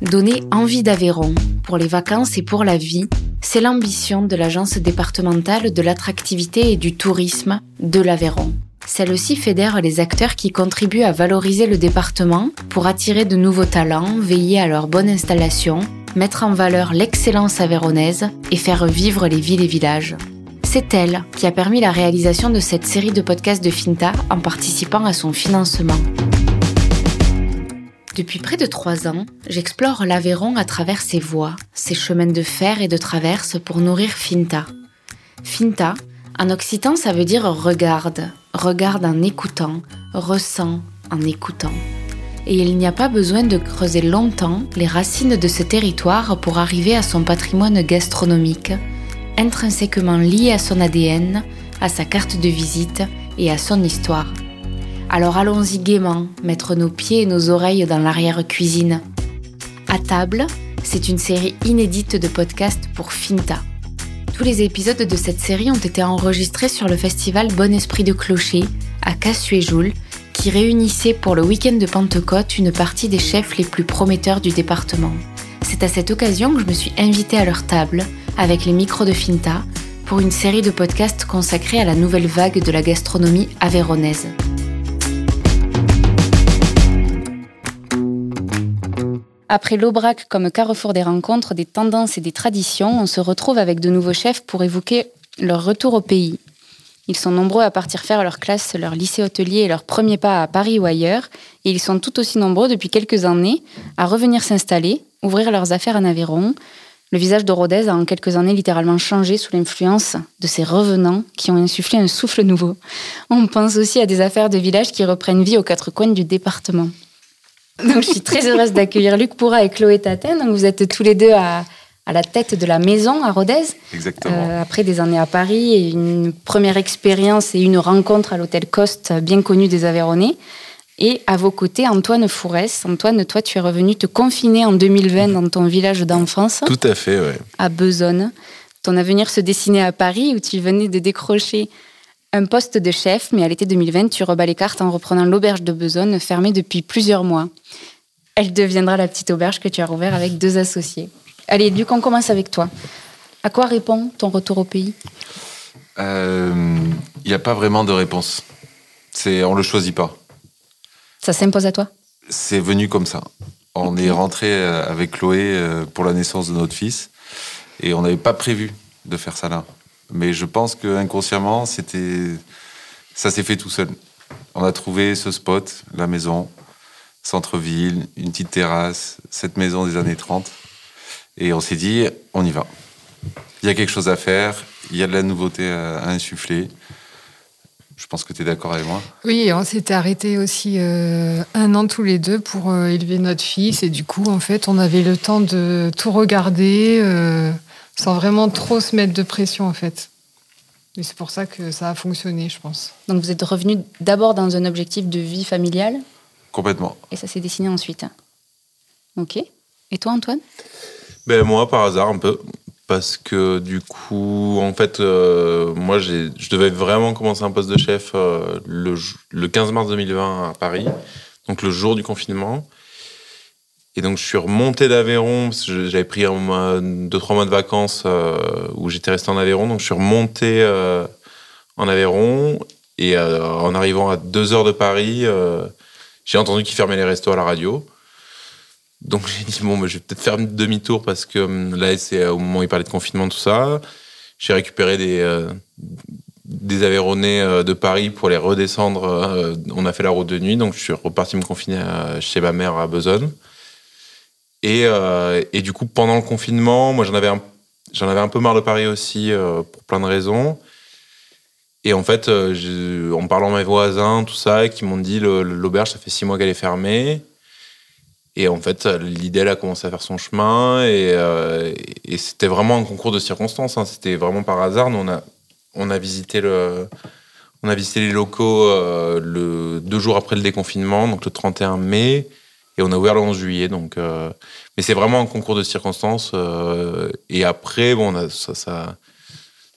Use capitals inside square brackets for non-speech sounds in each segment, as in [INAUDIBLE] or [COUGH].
Donner envie d'Aveyron pour les vacances et pour la vie, c'est l'ambition de l'Agence départementale de l'attractivité et du tourisme de l'Aveyron. Celle-ci fédère les acteurs qui contribuent à valoriser le département pour attirer de nouveaux talents, veiller à leur bonne installation, mettre en valeur l'excellence aveyronnaise et faire vivre les villes et villages. C'est elle qui a permis la réalisation de cette série de podcasts de Finta en participant à son financement. Depuis près de trois ans, j'explore l'Aveyron à travers ses voies, ses chemins de fer et de traverse pour nourrir Finta. Finta, en occitan, ça veut dire regarde, regarde en écoutant, ressent en écoutant. Et il n'y a pas besoin de creuser longtemps les racines de ce territoire pour arriver à son patrimoine gastronomique, intrinsèquement lié à son ADN, à sa carte de visite et à son histoire. Alors allons-y gaiement, mettre nos pieds et nos oreilles dans l'arrière-cuisine. À table, c'est une série inédite de podcasts pour Finta. Tous les épisodes de cette série ont été enregistrés sur le festival Bon Esprit de Clocher à Cassuéjoul, qui réunissait pour le week-end de Pentecôte une partie des chefs les plus prometteurs du département. C'est à cette occasion que je me suis invitée à leur table, avec les micros de Finta, pour une série de podcasts consacrés à la nouvelle vague de la gastronomie avéronaise. Après l'Aubrac comme carrefour des rencontres, des tendances et des traditions, on se retrouve avec de nouveaux chefs pour évoquer leur retour au pays. Ils sont nombreux à partir faire leur classe, leur lycée hôtelier et leur premier pas à Paris ou ailleurs, et ils sont tout aussi nombreux depuis quelques années à revenir s'installer, ouvrir leurs affaires en Aveyron. Le visage de Rodez a en quelques années littéralement changé sous l'influence de ces revenants qui ont insufflé un souffle nouveau. On pense aussi à des affaires de village qui reprennent vie aux quatre coins du département. Donc, je suis très heureuse d'accueillir Luc Pourra et Chloé Taten. Donc, vous êtes tous les deux à, à la tête de la maison à Rodez. Exactement. Euh, après des années à Paris et une première expérience et une rencontre à l'hôtel Coste, bien connu des Aveyronnais. Et à vos côtés, Antoine Fourès. Antoine, toi, tu es revenu te confiner en 2020 dans ton village d'enfance. Tout à fait, oui. À Besonne. Ton avenir se dessinait à Paris où tu venais de décrocher un poste de chef, mais à l'été 2020, tu rebats les cartes en reprenant l'auberge de Besonne, fermée depuis plusieurs mois. Elle deviendra la petite auberge que tu as rouvert avec deux associés. Allez, Luc, on commence avec toi. À quoi répond ton retour au pays? Il n'y a pas vraiment de réponse. C'est, on le choisit pas. Ça s'impose à toi? C'est venu comme ça. On est rentré euh, avec Chloé euh, pour la naissance de notre fils et on n'avait pas prévu de faire ça là. Mais je pense que inconsciemment, c'était, ça s'est fait tout seul. On a trouvé ce spot, la maison, centre-ville, une petite terrasse, cette maison des années 30. Et on s'est dit, on y va. Il y a quelque chose à faire, il y a de la nouveauté à insuffler. Je pense que tu es d'accord avec moi. Oui, on s'était arrêté aussi euh, un an tous les deux pour euh, élever notre fils. Et du coup, en fait, on avait le temps de tout regarder euh, sans vraiment trop se mettre de pression, en fait. Et c'est pour ça que ça a fonctionné, je pense. Donc vous êtes revenu d'abord dans un objectif de vie familiale Complètement. et ça s'est dessiné ensuite. Ok. Et toi, Antoine? Ben moi, par hasard, un peu. Parce que du coup, en fait, euh, moi, j'ai- je devais vraiment commencer un poste de chef euh, le, le 15 mars 2020 à Paris, donc le jour du confinement. Et donc, je suis remonté d'Aveyron, parce que j'avais pris un deux, trois mois de vacances euh, où j'étais resté en Aveyron. Donc, je suis remonté euh, en Aveyron. Et euh, en arrivant à deux heures de Paris, j'ai entendu qu'ils fermaient les restos à la radio. Donc j'ai dit, bon, bah, je vais peut-être faire demi-tour parce que hum, là, c'est au moment où il parlait de confinement, tout ça. J'ai récupéré des, des Aveyronnais de Paris pour les redescendre. on a fait la route de nuit, donc je suis reparti me confiner chez ma mère à Besonne. Et, euh, et du coup, pendant le confinement, moi, j'en avais un, j'en avais un peu marre de Paris aussi, euh, pour plein de raisons. Et en fait, euh, en parlant à mes voisins, tout ça, qui m'ont dit l'auberge, ça fait six mois qu'elle est fermée. Et en fait, l'idée, elle a commencé à faire son chemin. Et, c'était vraiment un concours de circonstances. hein. C'était vraiment par hasard. On a, on a visité le. On a visité les locaux le, deux jours après le déconfinement, donc le 31 mai, et on a ouvert le 11 juillet. Donc, euh, mais c'est vraiment un concours de circonstances. euh, et après, bon, ça, ça,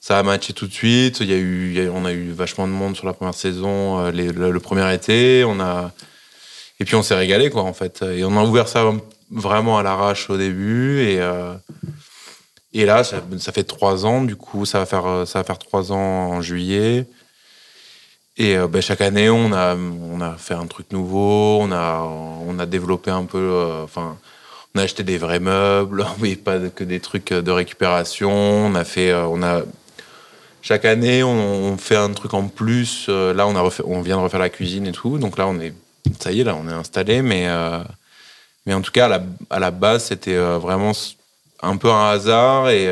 ça a matché tout de suite. Il y a eu, on a eu vachement de monde sur la première saison, euh, le, premier été. On a, et puis on s'est régalé, quoi, en fait. Et on a ouvert ça vraiment à l'arrache au début. Et, et là, ça, fait trois ans, du coup, ça va faire, ça va faire trois ans en juillet. Et ben, chaque année, on a, on a fait un truc nouveau, on a, on a développé un peu. Enfin, on a acheté des vrais meubles, [LAUGHS] mais pas que des trucs de récupération. On a fait, on a chaque année, on, fait un truc en plus. Euh, là, on, a on vient de refaire la cuisine et tout. Donc là, on est, ça y est, là, on est installé. Mais, euh, mais en tout cas, à la, base, c'était euh, vraiment un peu un hasard. Et,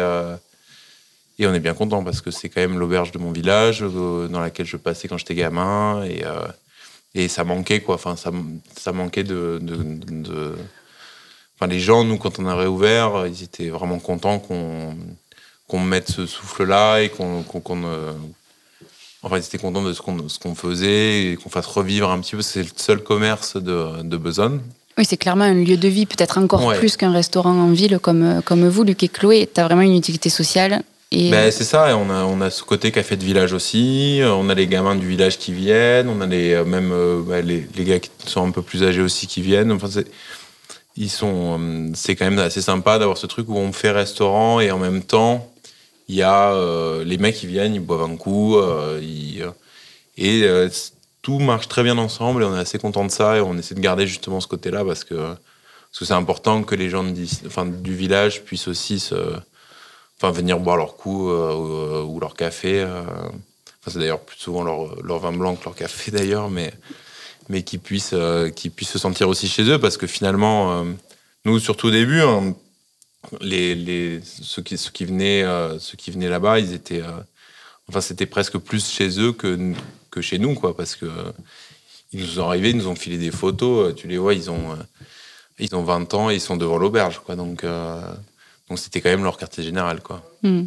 et on est bien content parce que c'est quand même l'auberge de mon village dans laquelle je passais quand j'étais gamin. Et, et ça manquait, quoi. Enfin, ça, ça manquait de, de, Enfin, les gens, nous, quand on a réouvert, ils étaient vraiment contents qu'on qu'on mette ce souffle-là et qu'on. enfin, ils étaient contents de ce qu'on faisait et qu'on fasse revivre un petit peu. C'est le seul commerce de, de Besançon. Oui, c'est clairement un lieu de vie, peut-être encore plus qu'un restaurant en ville comme, comme vous, Luc et Chloé. Tu as vraiment une utilité sociale. Ben, c'est ça, on a, on a ce côté café de village aussi, on a les gamins du village qui viennent, on a les, même euh, ben, les, les, gars qui sont un peu plus âgés aussi qui viennent. Enfin, ils sont, euh, c'est quand même assez sympa d'avoir ce truc où on fait restaurant et en même temps, il y a euh, les mecs qui viennent, ils boivent un coup, euh, et euh, tout marche très bien ensemble et on est assez content de ça et on essaie de garder justement ce côté-là parce que parce que c'est important que les gens enfin, du village puissent aussi enfin, venir boire leur coup ou, leur café. Enfin, c'est d'ailleurs plus souvent leur, leur, vin blanc que leur café [LAUGHS] d'ailleurs, mais, mais qu'ils puissent, qu'ils puissent se sentir aussi chez eux parce que finalement, nous, surtout au début, hein, les, les, ceux, qui, ceux qui venaient, euh, ceux qui venaient là-bas, ils étaient, euh, enfin, c'était presque plus chez eux que, que chez nous, quoi, parce que ils nous sont arrivés, ils nous ont filé des photos. Euh, tu les vois, ils ont, ils ont 20 ans et ils sont devant l'auberge, quoi. Donc, donc c'était quand même leur quartier général, quoi. Hmm.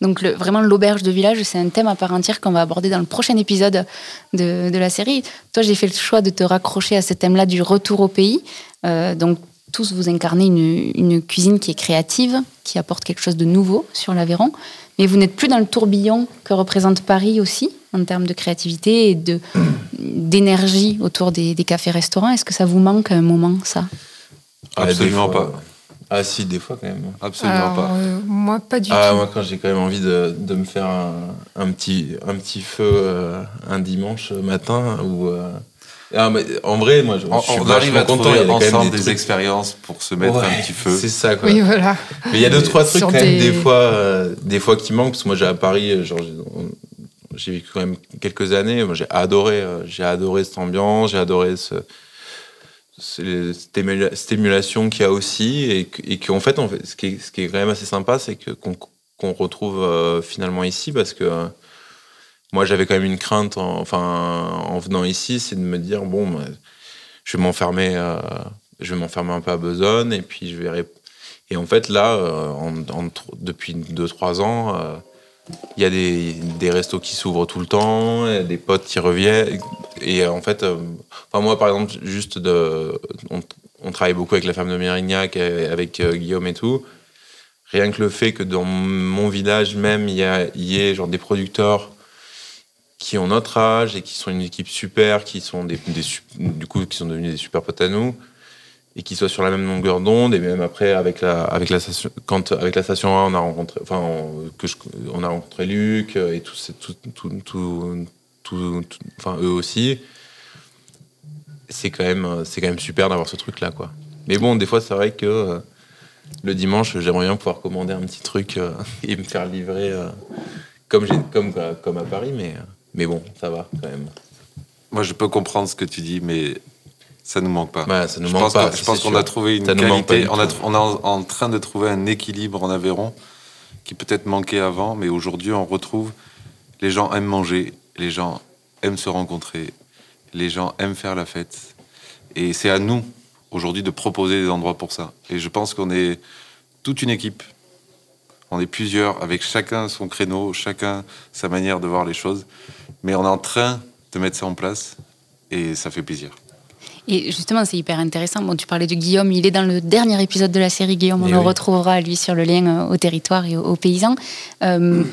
Donc le, vraiment l'auberge de village, c'est un thème à part entière qu'on va aborder dans le prochain épisode de, de la série. Toi, j'ai fait le choix de te raccrocher à ce thème-là du retour au pays. donc tous vous incarnez une, cuisine qui est créative, qui apporte quelque chose de nouveau sur l'Aveyron, mais vous n'êtes plus dans le tourbillon que représente Paris aussi, en termes de créativité et de, [CLEARS THROAT] d'énergie autour des, cafés-restaurants. Est-ce que ça vous manque à un moment, ça? Absolument pas. Ah si, des fois quand même. Absolument pas. Euh, moi, pas du ah, tout. Moi, quand j'ai quand même envie de, de me faire un, petit, un petit feu euh, un dimanche matin ou... Euh, ah, mais en vrai, moi, je, on, suis on arrive à content. Il y a ensemble des, des expériences pour se mettre un petit feu. C'est ça, quoi. Oui, voilà. Mais il y a deux, trois trucs quand même, des fois, euh, des fois qui manquent. Parce que moi, j'ai à Paris, genre, j'ai vécu quand même quelques années. Moi, j'ai adoré, euh, j'ai adoré cette ambiance, j'ai adoré ce, stimulation qu'il y a aussi. Et, qu'en fait, ce qui est, quand même assez sympa, c'est que, qu'on, retrouve finalement ici parce que moi, j'avais quand même une crainte, en, enfin, en venant ici, c'est de me dire bon, je vais m'enfermer, euh, je vais m'enfermer un peu à Besançon, et puis je verrai. Et en fait, là, euh, depuis 2-3 ans, euh, il y a des, des restos qui s'ouvrent tout le temps, des potes qui reviennent. Et en fait, enfin, moi, par exemple, juste de. On, travaille beaucoup avec la femme de Mérignac, avec Guillaume et tout. Rien que le fait que dans mon village même, il y, a, y ait genre des producteurs qui ont notre âge et qui sont une équipe super, qui sont des, du coup qui sont devenus des super potes à nous et qui soient sur la même longueur d'onde et même après avec la avec la station quand avec la station 1 on a rencontré enfin que on a rencontré Luc et tout, tout enfin eux aussi c'est quand même c'est quand même super d'avoir ce truc là quoi mais bon des fois c'est vrai que euh, le dimanche j'aimerais bien pouvoir commander un petit truc euh, [LAUGHS] et me faire livrer euh, comme j'ai comme comme à Paris mais mais bon, ça va quand même. Moi, je peux comprendre ce que tu dis, mais ça nous manque pas. Ouais, ça nous je manque pas. je pense qu'on a trouvé une qualité. On, a, on est en, train de trouver un équilibre en Aveyron qui peut-être manquait avant, mais aujourd'hui, on retrouve. Les gens aiment manger, les gens aiment se rencontrer, les gens aiment faire la fête. Et c'est à nous, aujourd'hui, de proposer des endroits pour ça. Et je pense qu'on est toute une équipe. On est plusieurs, avec chacun son créneau, chacun sa manière de voir les choses. Mais on est en train de mettre ça en place et ça fait plaisir. Et justement, c'est hyper intéressant. Bon, tu parlais de Guillaume, il est dans le dernier épisode de la série Guillaume. On le retrouvera, lui, sur le lien euh, au territoire et aux, paysans. Euh,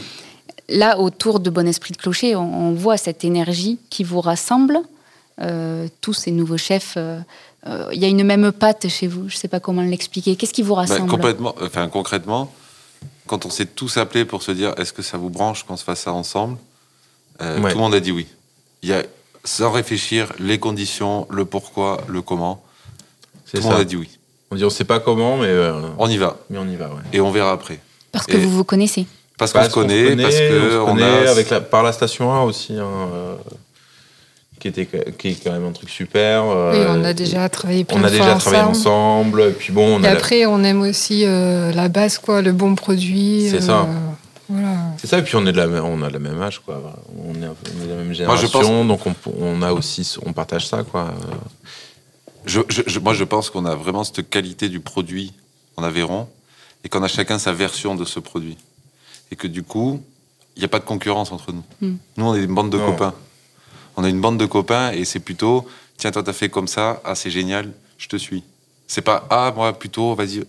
là, autour de Bon Esprit de Clocher, on, voit cette énergie qui vous rassemble, euh, tous ces nouveaux chefs euh, il y a une même patte chez vous. Je sais pas comment l'expliquer. Qu'est-ce qui vous Bah, rassemble complètement, enfin, concrètement, quand on s'est tous appelés pour se dire est-ce que ça vous branche qu'on se fasse ça ensemble, euh, Ouais. tout le monde a dit oui. Il y a, sans réfléchir, les conditions, le pourquoi, le comment. C'est Tout le monde ça. a dit oui. On dit on sait pas comment, mais, euh, On y va mais on y va, ouais. et on verra après. Parce que Et- vous vous connaissez. Parce qu'on se connaît, parce on que on connaît a. avec la, par la station 1 aussi, hein, euh, qui, était, qui est quand même un truc super. euh, Oui, on a déjà travaillé plein on a de fois déjà travaillé ensemble. ensemble. Et puis bon, on Et a la- après, on aime aussi euh, la base, quoi, le bon produit. C'est euh, ça. Voilà. C'est ça, et puis on est de la même, on a le même âge, quoi. On est, on de la même Moi, génération, donc on, on a aussi, on partage ça, quoi. Je, je- je- moi, je pense qu'on a vraiment cette qualité du produit en Aveyron et qu'on a chacun sa version de ce produit. Et que du coup, il n'y a pas de concurrence entre nous. Mm. Nous, on est une bande de Non. copains. On a une bande de copains et c'est plutôt tiens, toi, t'as fait comme ça, ah, c'est génial, je te suis. C'est pas ah, moi, plutôt, vas-y.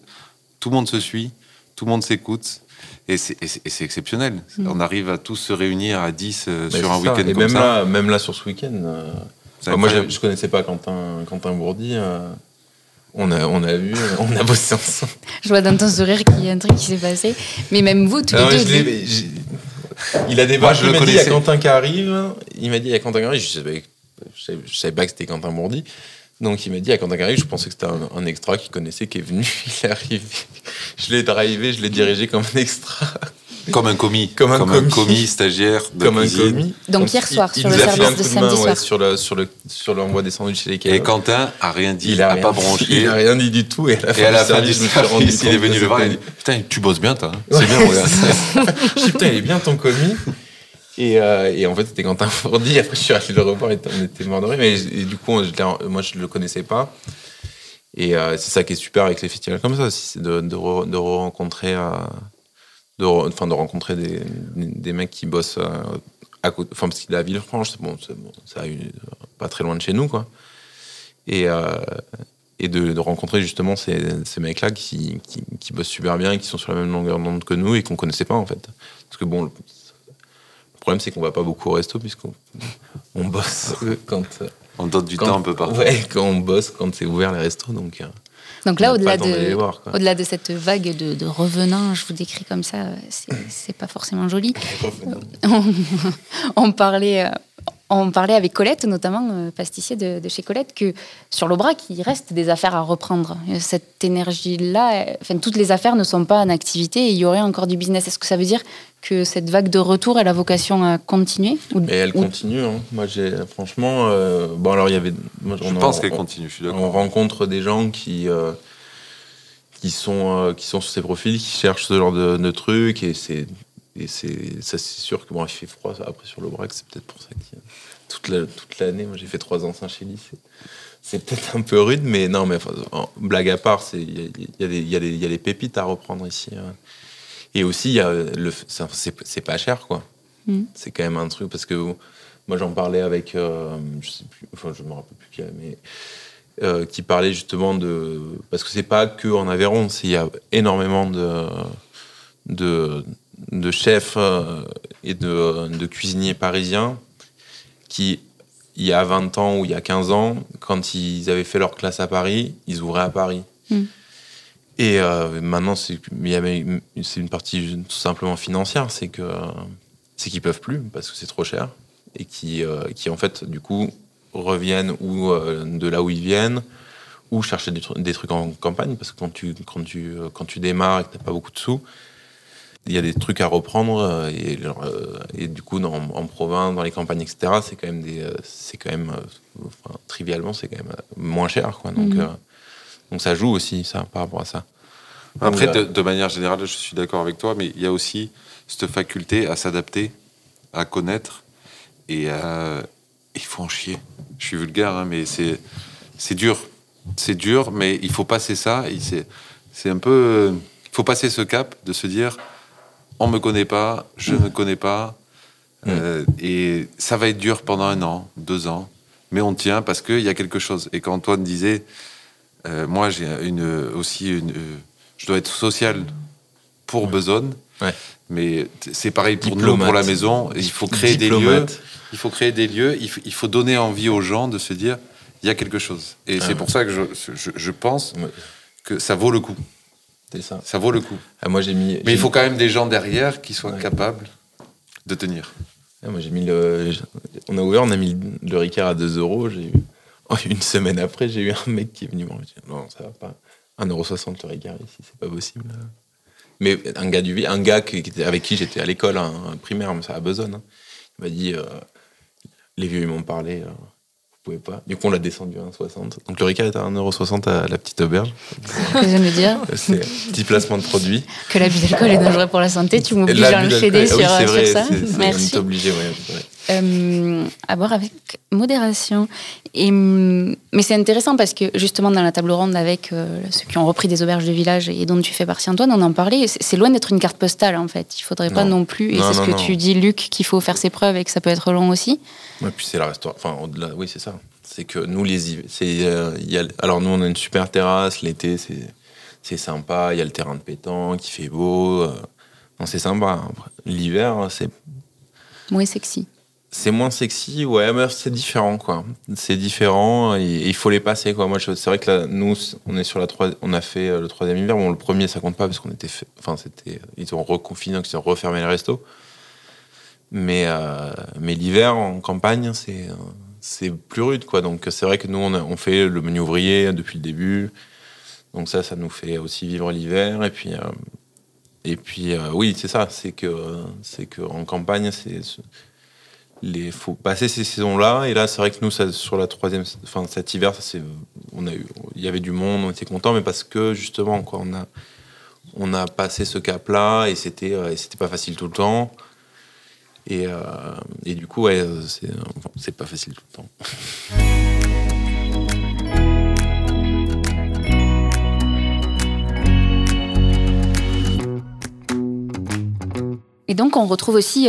Tout le monde se suit, tout le monde s'écoute. Et c'est exceptionnel. Mm. On arrive à tous se réunir à 10 euh, bah, sur un week-end Et comme même ça. là, même là sur ce week-end, euh, moi je, je connaissais pas Quentin, Quentin Bourdi. euh, on a, on a vu, on a bossé ensemble. Je vois dans ton sourire qu'il y a un truc qui s'est passé. Mais même vous, tous Non, les deux. je il a Moi, débarqué, je il le m'a dit il y a. Quentin qui arrive. Il m'a dit il y a Quentin qui arrive. Je savais, je savais, je savais pas que c'était Quentin Bourdi. Donc il m'a dit il y a Quentin qui arrive. Je pensais que c'était un, un extra qu'il connaissait qui est venu. [LAUGHS] Il est arrivé. Je l'ai drivé, je l'ai dirigé comme un extra. Comme un commis. Comme un commis. stagiaire. de comme un cuisine. commis. Donc, hier soir, il sur le service un de coup samedi main, ouais, soir. sur le sur le sur l'envoi des sandwichs et les Et. Quentin a rien dit, il a, a rien, pas bronché. il a rien dit du tout et à la fin Et à la du fin du service, je me suis rendu service, il est compte venu le voir et il dit Putain, tu bosses bien, toi. hein. Ouais, C'est bien, mon gars. [LAUGHS] Je dis, putain, il est bien ton commis. Et, euh, et en fait, c'était Quentin Fourdi. Après, je suis allé le revoir et on était mort de rire. Mais et du coup, je moi, je le connaissais pas. Et euh, c'est ça qui est super avec les festivals comme ça aussi, c'est de, de, re- de rencontrer, de, enfin, de rencontrer des, des mecs qui bossent euh, à côté. Enfin, parce qu'il est à Villefranche, c'est bon, c'est bon, ça a eu euh, pas très loin de chez nous, quoi. Et, euh, et de, de rencontrer justement ces, ces mecs-là qui, qui, qui bossent super bien et qui sont sur la même longueur d'onde que nous et qu'on connaissait pas en fait. Parce que bon, le, le problème c'est qu'on va pas beaucoup au resto puisqu'on on bosse [LAUGHS] quand, On donne du quand- temps un peu partout. Ouais, quand on bosse, quand c'est ouvert les restos, donc. Donc là, au-delà de, voir, quoi. au-delà de cette vague de, de revenants, je vous décris comme ça, c'est, c'est pas forcément joli. on, on parlait, euh, on parlait avec Colette, notamment euh, pâtissier de, de chez Colette, que sur l'Aubrac, il reste des affaires à reprendre. Euh, Cette énergie-là, euh, enfin, toutes les affaires ne sont pas en activité et il y aurait encore du business. Est-ce que ça veut dire que cette vague de retour, elle a vocation à continuer ou, Mais elle ou- continue. Hein. Moi, j'ai franchement. euh, bon, alors il y avait. moi, Je on pense qu'elle on- continue, je suis d'accord. On rencontre des gens qui, euh, qui, sont, euh, qui sont sur ces profils, qui cherchent ce genre de, de trucs. Et c'est. Et c'est, ça, c'est sûr que bon, il fait froid après sur le braque, c'est peut-être pour ça que toute, la, toute l'année, moi j'ai fait trois ans Saint-Chély, c'est, c'est peut-être un peu rude, mais non, mais enfin, blague à part, c'est- il y y, a des- il y, y a des pépites à reprendre ici. hein. Et aussi, il y a le, ça, c'est, c'est pas cher, quoi. Mm. C'est quand même un truc, parce que moi j'en parlais avec, euh, je sais plus, enfin je me rappelle plus qui, mais euh, qui parlait justement de. Parce que c'est pas que en Aveyron, c'est- il y a énormément de, de, de chefs euh, et de, de cuisiniers parisiens qui, il y a 20 ans ou il y a 15 ans, quand ils avaient fait leur classe à Paris, ils ouvraient à Paris. Mm. Et euh, maintenant, c'est une- partie tout simplement financière, c'est que c'est qu'ils peuvent plus parce que c'est trop cher et qui, euh, qui en fait du coup reviennent ou euh, de là où ils viennent ou chercher des, tru- des trucs en campagne parce que quand tu quand tu quand tu démarres et que t'as pas beaucoup de sous il y a des trucs à reprendre euh, et, euh, et du coup dans, en province dans les campagnes etc c'est quand même des euh, c'est quand même enfin, trivialement c'est quand même moins cher quoi donc Mhm. euh, donc ça joue aussi ça par rapport à ça Après, Donc, de, de manière générale, je suis d'accord avec toi, mais il y a aussi cette faculté à s'adapter, à connaître, et à- il faut en chier. Je suis vulgaire, hein, mais c'est c'est dur. C'est dur, mais il faut passer ça. C'est c'est un peu... Il faut passer ce cap de se dire, on me connaît pas, je ne connais pas, euh, et ça va être dur pendant un an, deux ans, mais on tient parce qu'il y a quelque chose. Et quand Antoine disait, euh, moi j'ai une, aussi une... euh, je dois être social pour Besançon, Ouais. mais c'est pareil pour nous, Diplomate. pour la maison. Il faut créer des lieux. Il faut créer des lieux. Il faut, il faut donner envie aux gens de se dire il y a quelque chose. Et Ah c'est ouais. pour ça que je, je, je pense Ouais. que ça vaut le coup. C'est ça. Ça vaut le coup. Ah, moi, j'ai mis. Mais il faut quand même des gens derrière qui soient Ouais. capables de tenir. Ah, moi, j'ai mis le. On a ouvert, on a mis le Ricard à 2 euros. J'ai eu. [LAUGHS] oh, Une semaine après, j'ai eu un mec qui est venu me dire Non, ça va pas. 1,60€ le Ricard ici, c'est pas possible. Mais un gars, du, un gars qui, était, avec qui j'étais à l'école, un primaire, mais ça à besogne, hein, il m'a dit euh, Les vieux, ils m'ont parlé, euh, vous pouvez pas. Du coup, on l'a descendu à 1,60€. Donc le Ricard est à 1,60€ à la petite auberge. [LAUGHS] Que j'aime de dire C'est un petit placement de produit. que l'abus d'alcool est dangereux pour la santé. Tu m'obliges à enchaîner d'alcool- sur, ah oui, sur vrai, ça. On Merci. est obligé, ouais, c'est vrai. Euh, à boire avec modération. Et, hum, mais c'est intéressant parce que justement dans la table ronde avec euh, ceux qui ont repris des auberges de village et dont tu fais partie Antoine, on en parlait. C'est loin d'être une carte postale en fait. Il faudrait pas Non. plus. Et c'est ce que non. tu dis Luc qu'il faut faire ses preuves et que ça peut être long aussi. Et puis c'est la restauration. Enfin, au-delà, oui, c'est ça. C'est que nous, les c'est, euh, il y a, alors nous, on a une super terrasse. L'été, c'est, c'est sympa. Il y a le terrain de pétanque, qui fait beau. non, c'est sympa. L'hiver, c'est, Moins sexy. C'est moins sexy. Ouais, mais c'est différent, quoi. C'est différent et, il faut les passer, quoi. Moi, c'est vrai que nous, on est sur la on a fait euh, le troisième hiver. Bon, le premier, ça compte pas parce qu'on était, enfin, c'était, ils ont reconfiné, donc ils ont refermé les restos. Mais, euh, mais l'hiver en campagne, c'est, c'est plus rude, quoi. Donc c'est vrai que nous, on, on fait le menu ouvrier depuis le début. Donc ça, ça nous fait aussi vivre l'hiver. Et puis, euh, et puis oui, c'est ça. C'est que, c'est que en campagne, c'est les faut passer ces saisons-là. Et là, c'est vrai que nous, sur la troisième, enfin cet hiver, il y avait du monde, on était content, mais parce que justement, quoi, on a, on a passé ce cap-là et c'était, euh, c'était pas facile tout le temps. Et, euh, et du coup, ouais, euh, c'est, pas facile tout le temps. Et donc, on retrouve aussi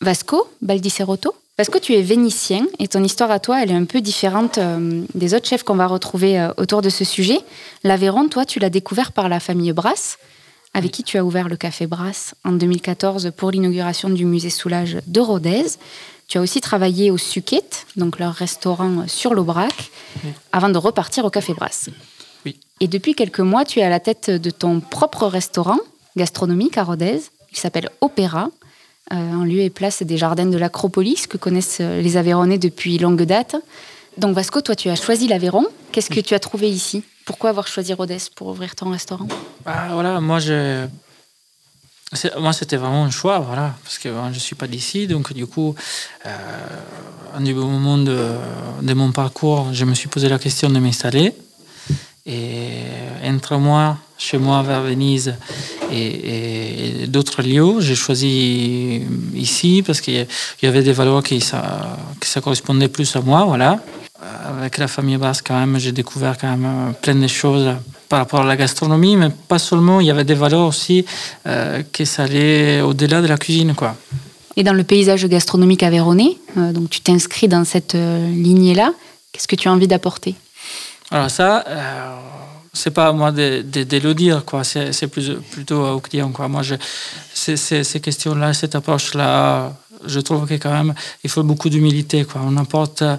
Vasco Baldicerotto. Vasco, tu es vénitien et ton histoire à toi, elle est un peu différente euh, des autres chefs qu'on va retrouver euh, autour de ce sujet. L'Aveyron, toi, tu l'as découvert par la famille Brasse, avec qui tu as ouvert le Café Brasse en 2014 pour l'inauguration du musée Soulage de Rodez. Tu as aussi travaillé au Suquette, donc leur restaurant sur l'Aubrac, avant de repartir au Café Brasse. Oui. Et depuis quelques mois, tu es à la tête de ton propre restaurant gastronomique à Rodez, qui s'appelle Opéra, en lieu et place des jardins de l'Acropolis que connaissent euh, les Aveyronais depuis longue date. Donc Vasco, toi tu as choisi l'Aveyron. Qu'est-ce que tu as trouvé ici? Pourquoi avoir choisi Rodez pour ouvrir ton restaurant? Ah, voilà, moi, moi, c'était vraiment un choix, voilà, parce que moi, je ne suis pas d'ici, donc du coup, euh, moment de, de mon parcours, je me suis posé la question de m'installer. Et entre moi, chez moi, vers Venise et, et d'autres lieux, j'ai choisi ici parce qu'il y avait des valeurs qui ça, qui ça correspondait plus à moi, voilà. Avec la famille basse, quand même, j'ai découvert quand même euh, plein de choses par rapport à la gastronomie, mais pas seulement, il y avait des valeurs aussi euh, qui s'allaient au-delà de la cuisine, quoi. Et dans le paysage gastronomique aveyronnais, euh, donc tu t'inscris dans cette euh, lignée-là, qu'est-ce que tu as envie d'apporter? Alors ça, euh, c'est pas à moi de, de- de le dire, quoi. C'est, plutôt au client, quoi. Moi, je, ces, ces- ces questions-là, cette approche-là, je trouve que quand même, il faut beaucoup d'humilité, quoi. On apporte, euh,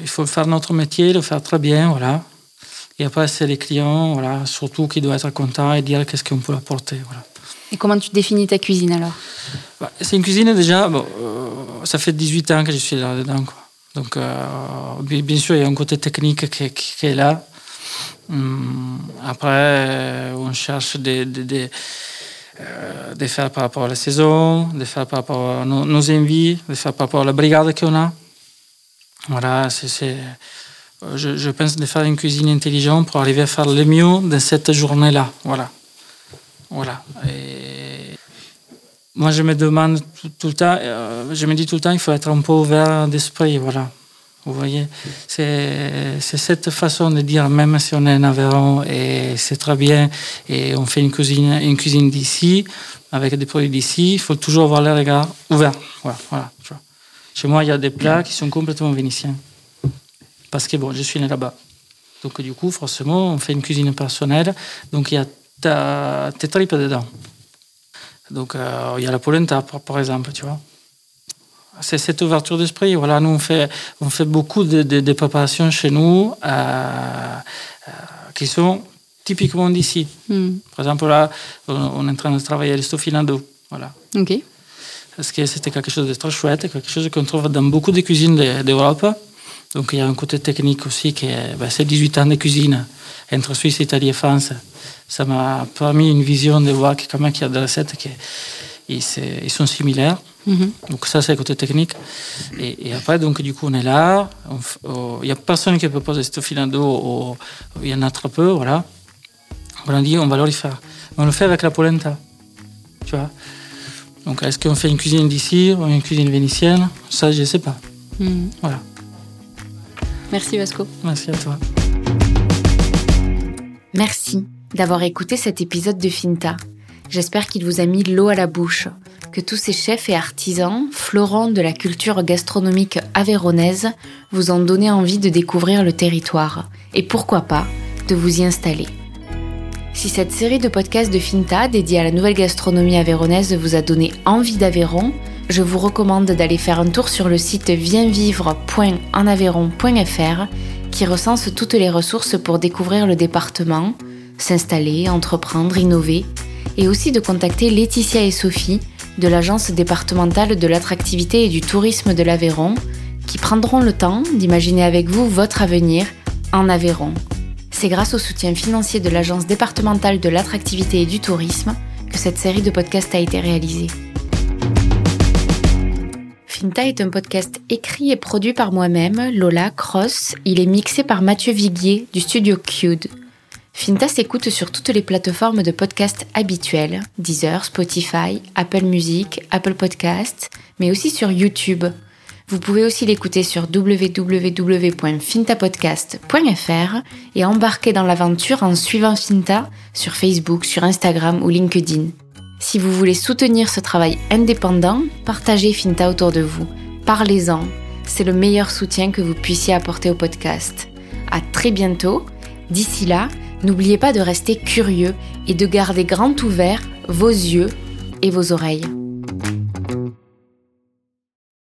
il faut faire notre métier, le faire très bien, voilà. Et après, c'est les clients, voilà, surtout qui doivent être contents et dire qu'est-ce qu'on peut apporter, voilà. Et comment tu définis ta cuisine alors? Bah, c'est une cuisine déjà, bon, euh, ça fait 18 ans que je suis là-dedans. Donc, euh, bien, bien sûr, il y a un côté technique qui, qui- qui est là. Hum, après, euh, on cherche des, des, des, euh, de faire par rapport à la saison, de faire par rapport à nos, envies, de faire par rapport à la brigade qu'on a. Voilà, c'est, euh, je, pense de faire une cuisine intelligente pour arriver à faire le mieux de cette journée-là. Voilà. Voilà. Et moi, je me demande tout, le temps, je me dis tout le temps, il faut être un peu ouvert d'esprit, voilà. Vous voyez, c'est cette façon de dire, même si on est en Aveyron et c'est très bien, et on fait une cuisine, une cuisine d'ici, avec des produits d'ici, il faut toujours avoir les regards ouverts. Voilà, voilà. Chez moi, il y a des plats qui sont complètement vénitiens. Parce que bon, je suis né là-bas. Donc, du coup, forcément, on fait une cuisine personnelle. Donc, il y a ta, tes tripes dedans. Donc, euh, il y a la polenta, par exemple, tu vois. C'est cette ouverture d'esprit. Voilà, nous on fait, on fait beaucoup de, de, de préparations chez nous euh, euh, qui sont typiquement d'ici. Hmm. Par exemple, là, on, on est en train de travailler le stofinado. Voilà. Ok. Parce que c'était quelque chose de très chouette, quelque chose qu'on trouve dans beaucoup de cuisines de- d'Europe. Donc il y a un côté technique aussi, qui est, ben, c'est 18 ans de cuisine entre Suisse, Italie et France. Ça m'a permis une vision de voir qu'il y a des recettes qui ils sont similaires. Mhm. Donc ça, c'est le côté technique. Et, et après, donc du coup, on est là. oh, Il n'y a personne qui propose ce filando. au- Il y en a très peu, voilà. On a dit, on va leur le faire. On le fait avec la polenta. Tu vois Donc, est-ce qu'on fait une cuisine d'ici ou une cuisine vénitienne? Ça, je ne sais pas. Hmm. Voilà. Merci Vasco. Merci à toi. Merci d'avoir écouté cet épisode de Finta. J'espère qu'il vous a mis l'eau à la bouche, que tous ces chefs et artisans, florants de la culture gastronomique avéronaise, vous ont donné envie de découvrir le territoire et pourquoi pas de vous y installer. Si cette série de podcasts de Finta dédiée à la nouvelle gastronomie avéronaise vous a donné envie d'Aveyron, je vous recommande d'aller faire un tour sur le site vienvivre.enaveyron.fr qui recense toutes les ressources pour découvrir le département, s'installer, entreprendre, innover, et aussi de contacter Laetitia et Sophie de l'Agence départementale de l'attractivité et du tourisme de l'Aveyron, qui prendront le temps d'imaginer avec vous votre avenir en Aveyron. C'est grâce au soutien financier de l'Agence départementale de l'attractivité et du tourisme que cette série de podcasts a été réalisée. Finta est un podcast écrit et produit par moi-même, Lola Cross. Il est mixé par Mathieu Viguier du studio Cued. Finta s'écoute sur toutes les plateformes de podcast habituelles, Deezer, Spotify, Apple Music, Apple Podcasts, mais aussi sur YouTube. Vous pouvez aussi l'écouter sur www.fintapodcast.fr et embarquer dans l'aventure en suivant Finta sur Facebook, sur Instagram ou LinkedIn. Si vous voulez soutenir ce travail indépendant, partagez Finta autour de vous. Parlez-en. C'est le meilleur soutien que vous puissiez apporter au podcast. À très bientôt. D'ici là, N'oubliez pas de rester curieux et de garder grand ouvert vos yeux et vos oreilles.